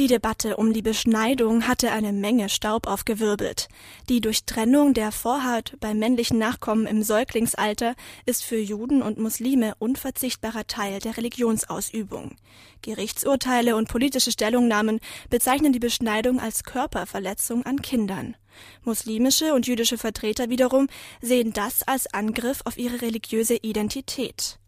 Die Debatte um die Beschneidung hatte eine Menge Staub aufgewirbelt. Die Durchtrennung der Vorhaut bei männlichen Nachkommen im Säuglingsalter ist für Juden und Muslime unverzichtbarer Teil der Religionsausübung. Gerichtsurteile und politische Stellungnahmen bezeichnen die Beschneidung als Körperverletzung an Kindern. Muslimische und jüdische Vertreter wiederum sehen das als Angriff auf ihre religiöse Identität.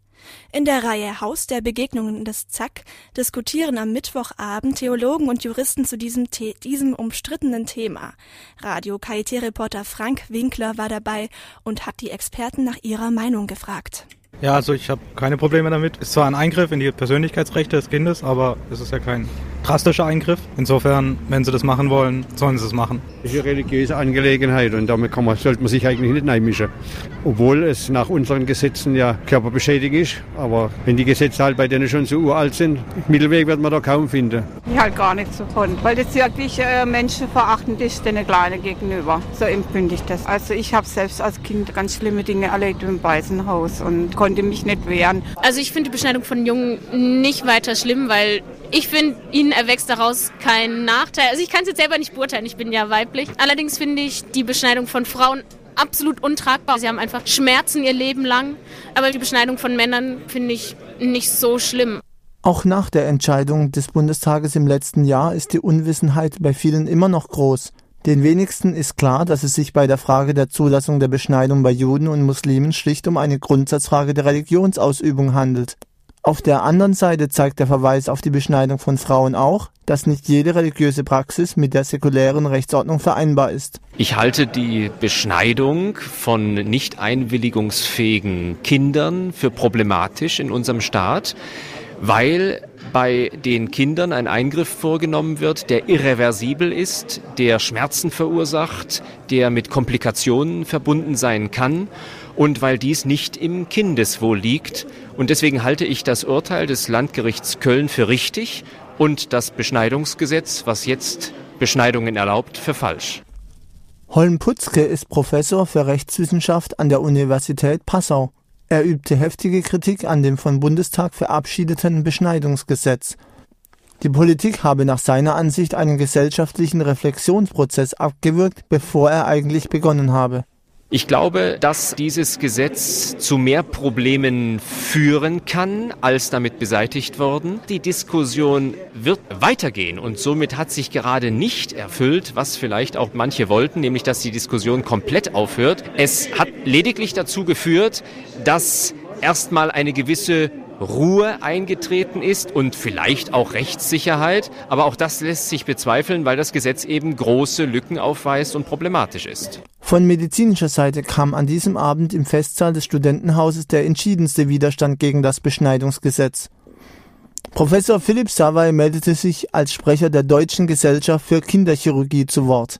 In der Reihe Haus der Begegnungen des Zack diskutieren am Mittwochabend Theologen und Juristen zu diesem, The diesem umstrittenen Thema. Radio KIT-Reporter Frank Winkler war dabei und hat die Experten nach ihrer Meinung gefragt. Ja, also ich habe keine Probleme damit. Ist zwar ein Eingriff in die Persönlichkeitsrechte des Kindes, aber es ist ja kein drastischer Eingriff. Insofern, wenn sie das machen wollen, sollen sie es machen. Das ist eine religiöse Angelegenheit und damit man, sollte man sich eigentlich nicht einmischen. Obwohl es nach unseren Gesetzen ja Körperbeschädigung ist. Aber wenn die Gesetze halt bei denen schon so uralt sind, Mittelweg wird man da kaum finden. Ich halt gar nicht so von, weil das wirklich äh, menschenverachtend ist den Kleinen gegenüber. So empfinde ich das. Also ich habe selbst als Kind ganz schlimme Dinge erlebt im Waisenhaus und konnte mich nicht wehren. Also ich finde die Beschneidung von Jungen nicht weiter schlimm, weil ich finde, ihnen erwächst daraus kein Nachteil. Also ich kann es jetzt selber nicht beurteilen, ich bin ja weiblich. Allerdings finde ich die Beschneidung von Frauen absolut untragbar. Sie haben einfach Schmerzen ihr Leben lang. Aber die Beschneidung von Männern finde ich nicht so schlimm. Auch nach der Entscheidung des Bundestages im letzten Jahr ist die Unwissenheit bei vielen immer noch groß. Den wenigsten ist klar, dass es sich bei der Frage der Zulassung der Beschneidung bei Juden und Muslimen schlicht um eine Grundsatzfrage der Religionsausübung handelt. Auf der anderen Seite zeigt der Verweis auf die Beschneidung von Frauen auch, dass nicht jede religiöse Praxis mit der säkulären Rechtsordnung vereinbar ist. Ich halte die Beschneidung von nicht einwilligungsfähigen Kindern für problematisch in unserem Staat, weil bei den Kindern ein Eingriff vorgenommen wird, der irreversibel ist, der Schmerzen verursacht, der mit Komplikationen verbunden sein kann und weil dies nicht im Kindeswohl liegt. Und deswegen halte ich das Urteil des Landgerichts Köln für richtig und das Beschneidungsgesetz, was jetzt Beschneidungen erlaubt, für falsch. Holm Putzke ist Professor für Rechtswissenschaft an der Universität Passau. Er übte heftige Kritik an dem vom Bundestag verabschiedeten Beschneidungsgesetz. Die Politik habe nach seiner Ansicht einen gesellschaftlichen Reflexionsprozess abgewirkt, bevor er eigentlich begonnen habe. Ich glaube, dass dieses Gesetz zu mehr Problemen führen kann, als damit beseitigt worden. Die Diskussion wird weitergehen und somit hat sich gerade nicht erfüllt, was vielleicht auch manche wollten, nämlich dass die Diskussion komplett aufhört. Es hat lediglich dazu geführt, dass erstmal eine gewisse Ruhe eingetreten ist und vielleicht auch Rechtssicherheit. Aber auch das lässt sich bezweifeln, weil das Gesetz eben große Lücken aufweist und problematisch ist. Von medizinischer Seite kam an diesem Abend im Festsaal des Studentenhauses der entschiedenste Widerstand gegen das Beschneidungsgesetz. Professor Philipp Savay meldete sich als Sprecher der Deutschen Gesellschaft für Kinderchirurgie zu Wort.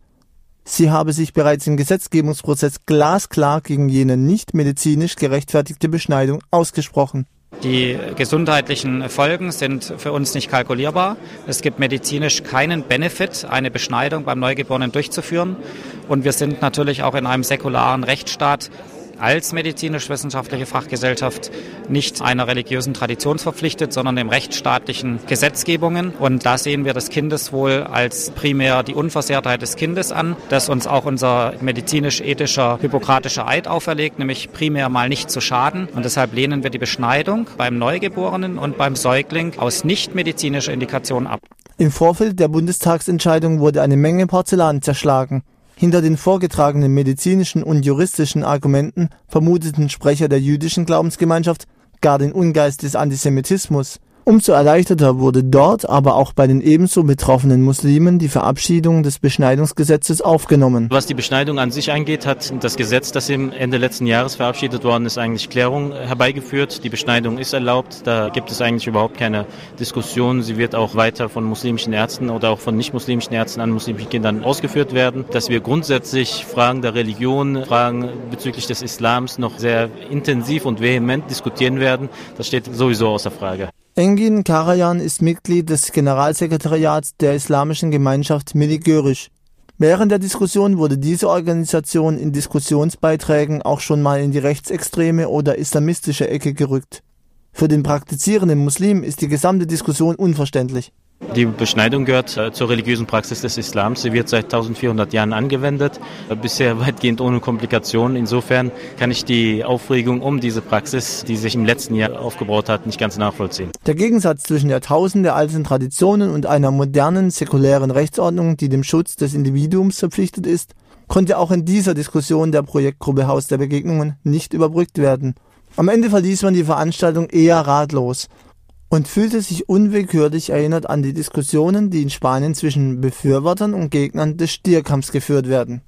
Sie habe sich bereits im Gesetzgebungsprozess glasklar gegen jene nicht medizinisch gerechtfertigte Beschneidung ausgesprochen. Die gesundheitlichen Folgen sind für uns nicht kalkulierbar. Es gibt medizinisch keinen Benefit, eine Beschneidung beim Neugeborenen durchzuführen. Und wir sind natürlich auch in einem säkularen Rechtsstaat als medizinisch-wissenschaftliche Fachgesellschaft nicht einer religiösen Tradition verpflichtet, sondern dem rechtsstaatlichen Gesetzgebungen. Und da sehen wir das Kindeswohl als primär die Unversehrtheit des Kindes an, das uns auch unser medizinisch-ethischer hippokratischer Eid auferlegt, nämlich primär mal nicht zu schaden. Und deshalb lehnen wir die Beschneidung beim Neugeborenen und beim Säugling aus nicht medizinischer Indikation ab. Im Vorfeld der Bundestagsentscheidung wurde eine Menge Porzellan zerschlagen. Hinter den vorgetragenen medizinischen und juristischen Argumenten vermuteten Sprecher der jüdischen Glaubensgemeinschaft gar den Ungeist des Antisemitismus Umso erleichterter wurde dort, aber auch bei den ebenso betroffenen Muslimen die Verabschiedung des Beschneidungsgesetzes aufgenommen. Was die Beschneidung an sich angeht, hat das Gesetz, das im Ende letzten Jahres verabschiedet worden ist, eigentlich Klärung herbeigeführt. Die Beschneidung ist erlaubt, da gibt es eigentlich überhaupt keine Diskussion. Sie wird auch weiter von muslimischen Ärzten oder auch von nicht-muslimischen Ärzten an muslimischen Kindern ausgeführt werden. Dass wir grundsätzlich Fragen der Religion, Fragen bezüglich des Islams noch sehr intensiv und vehement diskutieren werden, das steht sowieso außer Frage. Engin Karajan ist Mitglied des Generalsekretariats der Islamischen Gemeinschaft Milli-Görisch. Während der Diskussion wurde diese Organisation in Diskussionsbeiträgen auch schon mal in die rechtsextreme oder islamistische Ecke gerückt. Für den praktizierenden Muslim ist die gesamte Diskussion unverständlich. Die Beschneidung gehört äh, zur religiösen Praxis des Islams. Sie wird seit 1400 Jahren angewendet, äh, bisher weitgehend ohne Komplikationen. Insofern kann ich die Aufregung um diese Praxis, die sich im letzten Jahr aufgebaut hat, nicht ganz nachvollziehen. Der Gegensatz zwischen Jahrtausende alten Traditionen und einer modernen, säkulären Rechtsordnung, die dem Schutz des Individuums verpflichtet ist, konnte auch in dieser Diskussion der Projektgruppe Haus der Begegnungen nicht überbrückt werden. Am Ende verließ man die Veranstaltung eher ratlos und fühlte sich unwillkürlich erinnert an die Diskussionen, die in Spanien zwischen Befürwortern und Gegnern des Stierkampfs geführt werden